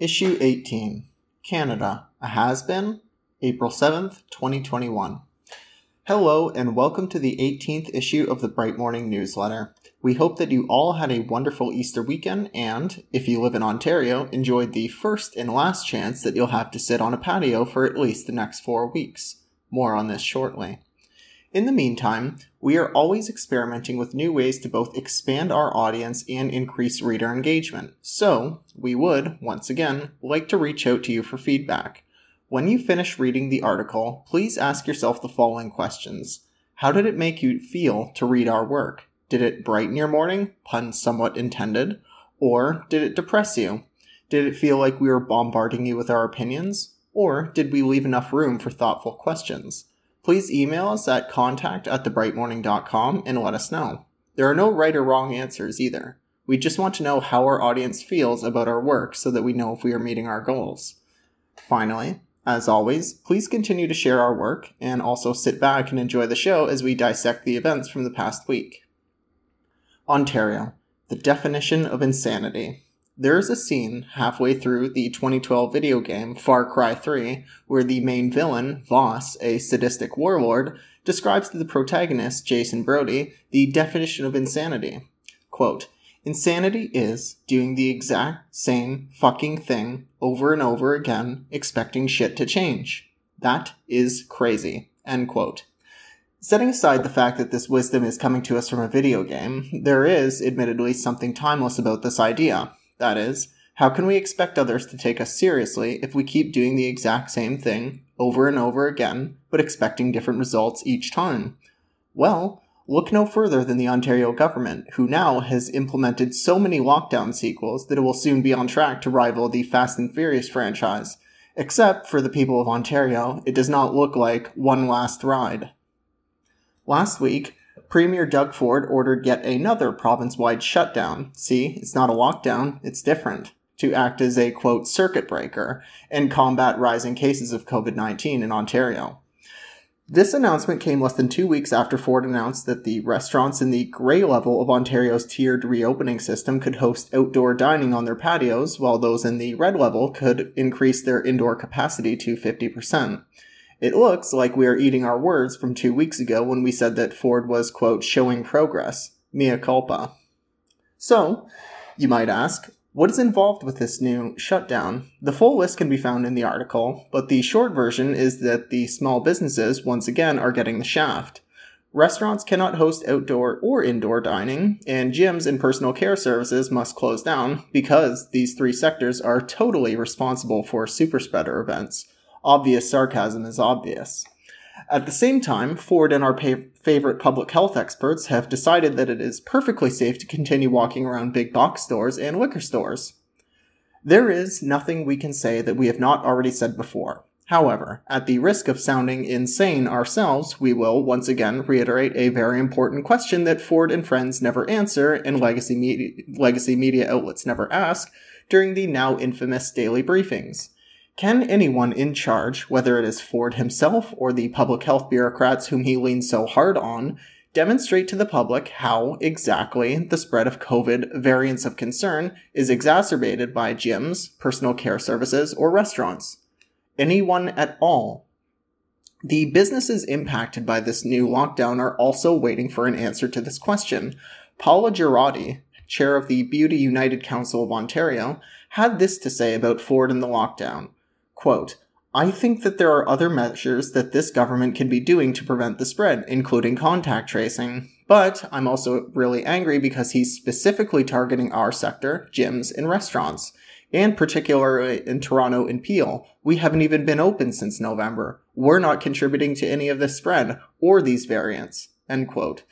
Issue 18 Canada, a has been, April 7th, 2021. Hello, and welcome to the 18th issue of the Bright Morning Newsletter. We hope that you all had a wonderful Easter weekend and, if you live in Ontario, enjoyed the first and last chance that you'll have to sit on a patio for at least the next four weeks. More on this shortly. In the meantime, we are always experimenting with new ways to both expand our audience and increase reader engagement. So, we would, once again, like to reach out to you for feedback. When you finish reading the article, please ask yourself the following questions. How did it make you feel to read our work? Did it brighten your morning? Pun somewhat intended. Or did it depress you? Did it feel like we were bombarding you with our opinions? Or did we leave enough room for thoughtful questions? Please email us at contact at thebrightmorning.com and let us know. There are no right or wrong answers either. We just want to know how our audience feels about our work so that we know if we are meeting our goals. Finally, as always, please continue to share our work and also sit back and enjoy the show as we dissect the events from the past week. Ontario, the definition of insanity. There is a scene halfway through the 2012 video game Far Cry 3 where the main villain, Vaas, a sadistic warlord, describes to the protagonist, Jason Brody, the definition of insanity. Quote, Insanity is doing the exact same fucking thing over and over again, expecting shit to change. That is crazy. End quote. Setting aside the fact that this wisdom is coming to us from a video game, there is, admittedly, something timeless about this idea. That is, how can we expect others to take us seriously if we keep doing the exact same thing over and over again, but expecting different results each time? Well, look no further than the Ontario government, who now has implemented so many lockdown sequels that it will soon be on track to rival the Fast and Furious franchise. Except for the people of Ontario, it does not look like one last ride. Last week, Premier Doug Ford ordered yet another province wide shutdown. See, it's not a lockdown, it's different. To act as a quote circuit breaker and combat rising cases of COVID 19 in Ontario. This announcement came less than two weeks after Ford announced that the restaurants in the gray level of Ontario's tiered reopening system could host outdoor dining on their patios, while those in the red level could increase their indoor capacity to 50%. It looks like we are eating our words from two weeks ago when we said that Ford was, quote, showing progress. Mea culpa. So, you might ask, what is involved with this new shutdown? The full list can be found in the article, but the short version is that the small businesses, once again, are getting the shaft. Restaurants cannot host outdoor or indoor dining, and gyms and personal care services must close down because these three sectors are totally responsible for super spreader events obvious sarcasm is obvious. At the same time, Ford and our pa- favorite public health experts have decided that it is perfectly safe to continue walking around big box stores and liquor stores. There is nothing we can say that we have not already said before. However, at the risk of sounding insane ourselves, we will once again reiterate a very important question that Ford and friends never answer and legacy legacy media outlets never ask during the now infamous daily briefings. Can anyone in charge, whether it is Ford himself or the public health bureaucrats whom he leans so hard on, demonstrate to the public how exactly the spread of COVID variants of concern is exacerbated by gyms, personal care services, or restaurants? Anyone at all? The businesses impacted by this new lockdown are also waiting for an answer to this question. Paula Girardi, chair of the Beauty United Council of Ontario, had this to say about Ford and the lockdown. Quote, I think that there are other measures that this government can be doing to prevent the spread, including contact tracing. But I'm also really angry because he's specifically targeting our sector, gyms and restaurants. And particularly in Toronto and Peel, we haven't even been open since November. We're not contributing to any of this spread or these variants. End quote.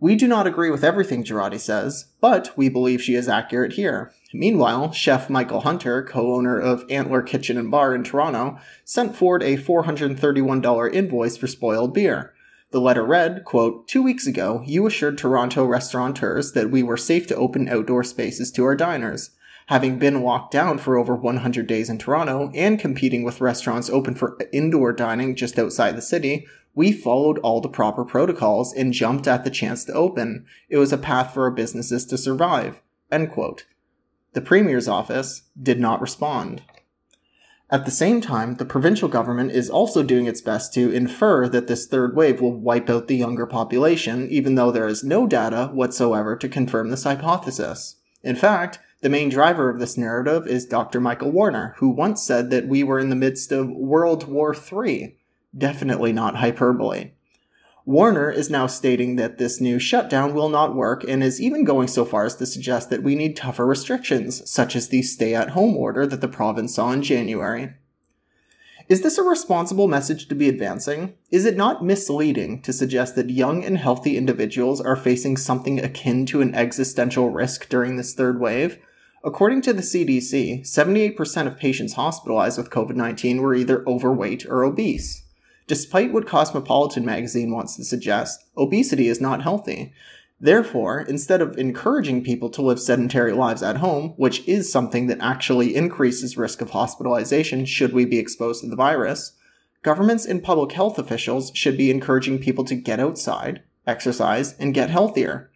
We do not agree with everything Girardi says, but we believe she is accurate here. Meanwhile, chef Michael Hunter, co-owner of Antler Kitchen and Bar in Toronto, sent Ford a $431 invoice for spoiled beer. The letter read, quote, Two weeks ago, you assured Toronto restaurateurs that we were safe to open outdoor spaces to our diners. Having been locked down for over 100 days in Toronto and competing with restaurants open for indoor dining just outside the city, we followed all the proper protocols and jumped at the chance to open. It was a path for our businesses to survive. End quote. The Premier's office did not respond. At the same time, the provincial government is also doing its best to infer that this third wave will wipe out the younger population, even though there is no data whatsoever to confirm this hypothesis. In fact, the main driver of this narrative is Dr. Michael Warner, who once said that we were in the midst of World War III. Definitely not hyperbole. Warner is now stating that this new shutdown will not work and is even going so far as to suggest that we need tougher restrictions, such as the stay at home order that the province saw in January. Is this a responsible message to be advancing? Is it not misleading to suggest that young and healthy individuals are facing something akin to an existential risk during this third wave? According to the CDC, 78% of patients hospitalized with COVID 19 were either overweight or obese. Despite what Cosmopolitan magazine wants to suggest, obesity is not healthy. Therefore, instead of encouraging people to live sedentary lives at home, which is something that actually increases risk of hospitalization should we be exposed to the virus, governments and public health officials should be encouraging people to get outside, exercise, and get healthier.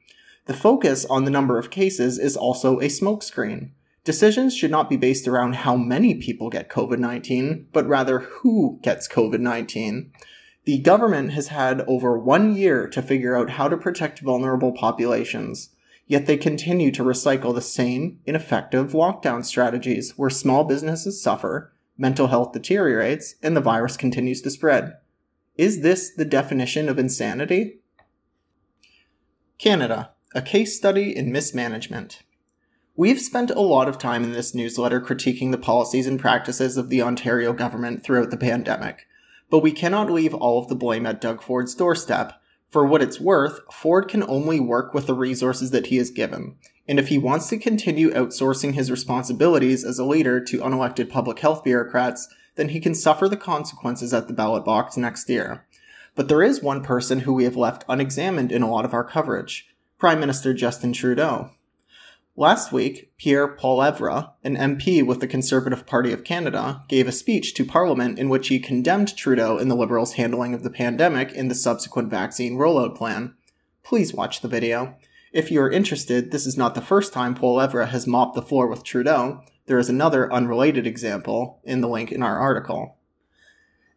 The focus on the number of cases is also a smokescreen. Decisions should not be based around how many people get COVID 19, but rather who gets COVID 19. The government has had over one year to figure out how to protect vulnerable populations, yet they continue to recycle the same ineffective lockdown strategies where small businesses suffer, mental health deteriorates, and the virus continues to spread. Is this the definition of insanity? Canada, a case study in mismanagement. We've spent a lot of time in this newsletter critiquing the policies and practices of the Ontario government throughout the pandemic, but we cannot leave all of the blame at Doug Ford's doorstep. For what it's worth, Ford can only work with the resources that he is given, and if he wants to continue outsourcing his responsibilities as a leader to unelected public health bureaucrats, then he can suffer the consequences at the ballot box next year. But there is one person who we have left unexamined in a lot of our coverage Prime Minister Justin Trudeau. Last week, Pierre Poilievre, an MP with the Conservative Party of Canada, gave a speech to Parliament in which he condemned Trudeau and the Liberals' handling of the pandemic and the subsequent vaccine rollout plan. Please watch the video. If you are interested, this is not the first time Poilievre has mopped the floor with Trudeau. There is another unrelated example in the link in our article.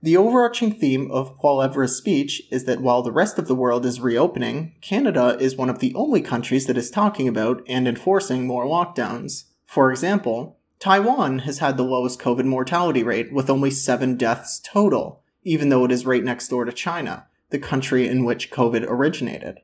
The overarching theme of Paul Poilievre's speech is that while the rest of the world is reopening, Canada is one of the only countries that is talking about and enforcing more lockdowns. For example, Taiwan has had the lowest COVID mortality rate with only seven deaths total, even though it is right next door to China, the country in which COVID originated.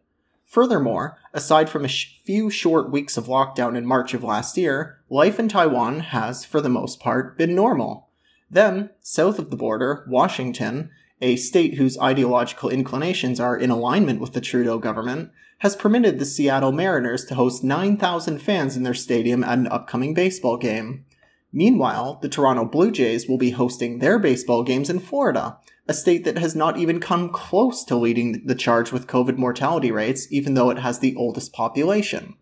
Furthermore, aside from a few short weeks of lockdown in March of last year, life in Taiwan has, for the most part, been normal. Then, south of the border, Washington, a state whose ideological inclinations are in alignment with the Trudeau government, has permitted the Seattle Mariners to host 9,000 fans in their stadium at an upcoming baseball game. Meanwhile, the Toronto Blue Jays will be hosting their baseball games in Florida, a state that has not even come close to leading the charge with COVID mortality rates, even though it has the oldest population.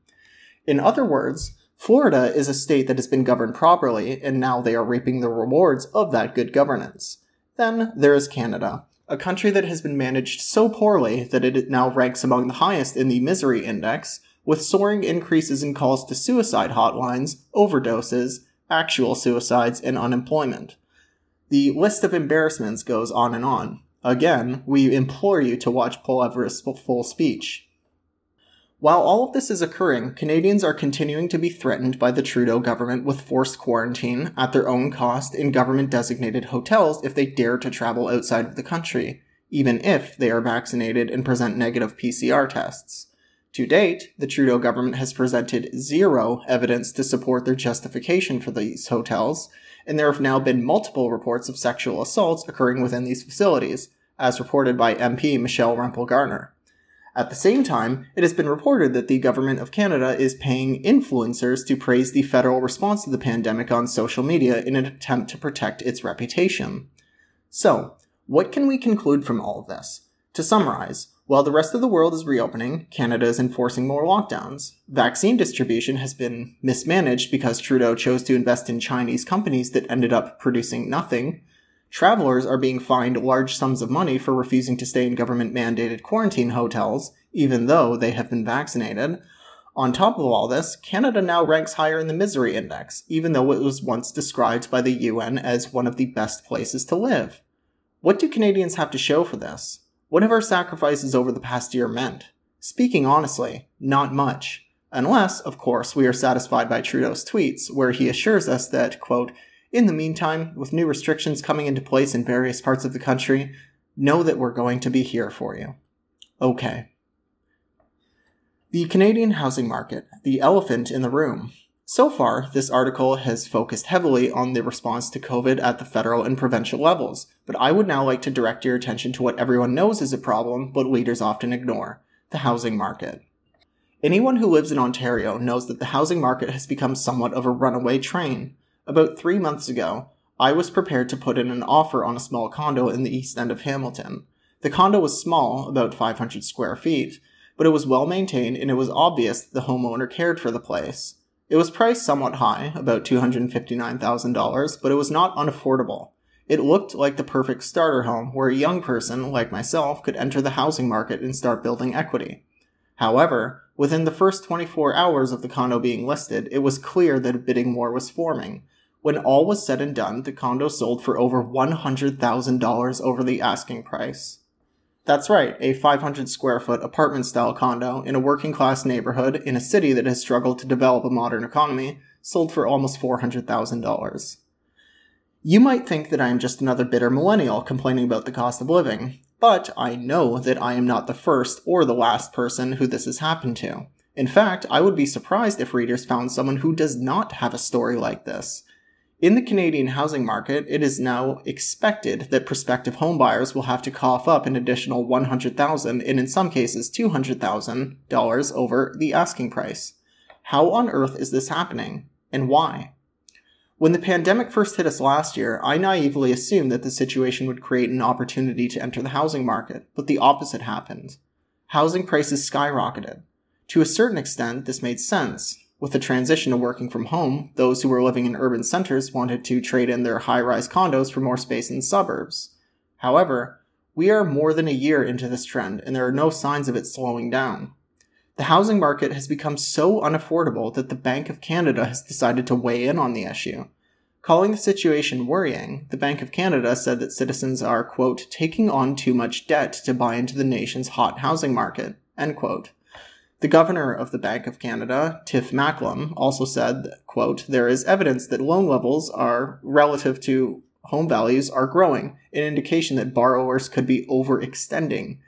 In other words, Florida is a state that has been governed properly, and now they are reaping the rewards of that good governance. Then there is Canada, a country that has been managed so poorly that it now ranks among the highest in the misery index, with soaring increases in calls to suicide hotlines, overdoses, actual suicides, and unemployment. The list of embarrassments goes on and on. Again, we implore you to watch Poilievre's full speech. While all of this is occurring, Canadians are continuing to be threatened by the Trudeau government with forced quarantine at their own cost in government designated hotels if they dare to travel outside of the country, even if they are vaccinated and present negative PCR tests. To date, the Trudeau government has presented zero evidence to support their justification for these hotels, and there have now been multiple reports of sexual assaults occurring within these facilities, as reported by MP Michelle Rempel Garner. At the same time, it has been reported that the Government of Canada is paying influencers to praise the federal response to the pandemic on social media in an attempt to protect its reputation. So, what can we conclude from all of this? To summarize, while the rest of the world is reopening, Canada is enforcing more lockdowns. Vaccine distribution has been mismanaged because Trudeau chose to invest in Chinese companies that ended up producing nothing. Travelers are being fined large sums of money for refusing to stay in government mandated quarantine hotels, even though they have been vaccinated. On top of all this, Canada now ranks higher in the misery index, even though it was once described by the UN as one of the best places to live. What do Canadians have to show for this? What have our sacrifices over the past year meant? Speaking honestly, not much. Unless, of course, we are satisfied by Trudeau's tweets, where he assures us that, quote, in the meantime, with new restrictions coming into place in various parts of the country, know that we're going to be here for you. Okay. The Canadian housing market, the elephant in the room. So far, this article has focused heavily on the response to COVID at the federal and provincial levels, but I would now like to direct your attention to what everyone knows is a problem, but leaders often ignore the housing market. Anyone who lives in Ontario knows that the housing market has become somewhat of a runaway train. About three months ago, I was prepared to put in an offer on a small condo in the east end of Hamilton. The condo was small, about 500 square feet, but it was well maintained and it was obvious that the homeowner cared for the place. It was priced somewhat high, about $259,000, but it was not unaffordable. It looked like the perfect starter home where a young person, like myself, could enter the housing market and start building equity. However, within the first 24 hours of the condo being listed, it was clear that a bidding war was forming. When all was said and done, the condo sold for over $100,000 over the asking price. That's right, a 500 square foot apartment style condo in a working class neighborhood in a city that has struggled to develop a modern economy sold for almost $400,000. You might think that I am just another bitter millennial complaining about the cost of living, but I know that I am not the first or the last person who this has happened to. In fact, I would be surprised if readers found someone who does not have a story like this. In the Canadian housing market, it is now expected that prospective homebuyers will have to cough up an additional 100,000 and in some cases $200,000 over the asking price. How on earth is this happening and why? When the pandemic first hit us last year, I naively assumed that the situation would create an opportunity to enter the housing market, but the opposite happened. Housing prices skyrocketed. To a certain extent, this made sense. With the transition to working from home, those who were living in urban centers wanted to trade in their high rise condos for more space in suburbs. However, we are more than a year into this trend, and there are no signs of it slowing down. The housing market has become so unaffordable that the Bank of Canada has decided to weigh in on the issue. Calling the situation worrying, the Bank of Canada said that citizens are, quote, taking on too much debt to buy into the nation's hot housing market, end quote. The governor of the Bank of Canada, Tiff Macklem, also said, quote, there is evidence that loan levels are relative to home values are growing, an indication that borrowers could be overextending,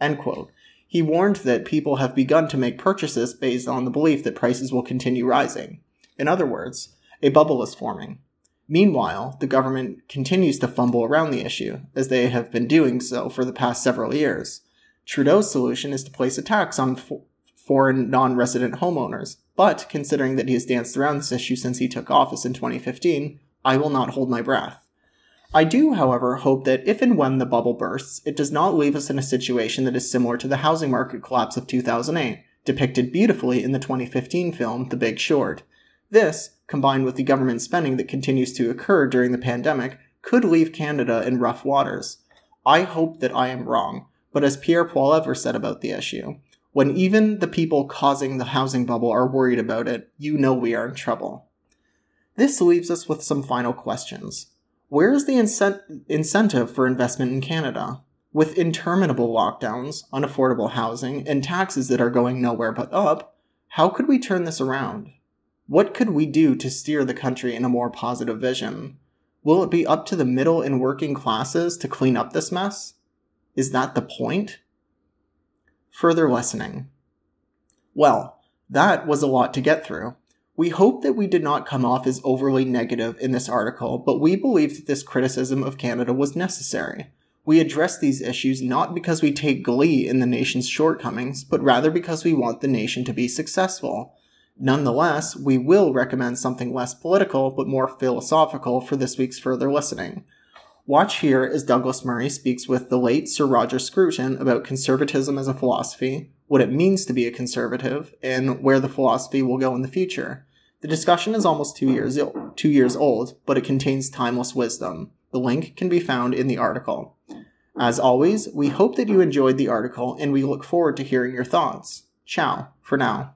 end quote. He warned that people have begun to make purchases based on the belief that prices will continue rising. In other words, a bubble is forming. Meanwhile, the government continues to fumble around the issue, as they have been doing so for the past several years. Trudeau's solution is to place a tax on foreign non resident homeowners. But considering that he has danced around this issue since he took office in 2015, I will not hold my breath. I do, however, hope that if and when the bubble bursts, it does not leave us in a situation that is similar to the housing market collapse of 2008, depicted beautifully in the 2015 film The Big Short. This, combined with the government spending that continues to occur during the pandemic, could leave Canada in rough waters. I hope that I am wrong, but as Pierre Poilievre said about the issue, when even the people causing the housing bubble are worried about it, you know we are in trouble. This leaves us with some final questions. Where is the incent- incentive for investment in Canada? With interminable lockdowns, unaffordable housing, and taxes that are going nowhere but up, how could we turn this around? What could we do to steer the country in a more positive vision? Will it be up to the middle and working classes to clean up this mess? Is that the point? Further lessening. Well, that was a lot to get through. We hope that we did not come off as overly negative in this article, but we believe that this criticism of Canada was necessary. We address these issues not because we take glee in the nation's shortcomings, but rather because we want the nation to be successful. Nonetheless, we will recommend something less political but more philosophical for this week's further listening. Watch here as Douglas Murray speaks with the late Sir Roger Scruton about conservatism as a philosophy, what it means to be a conservative, and where the philosophy will go in the future. The discussion is almost two years, two years old, but it contains timeless wisdom. The link can be found in the article. As always, we hope that you enjoyed the article and we look forward to hearing your thoughts. Ciao for now.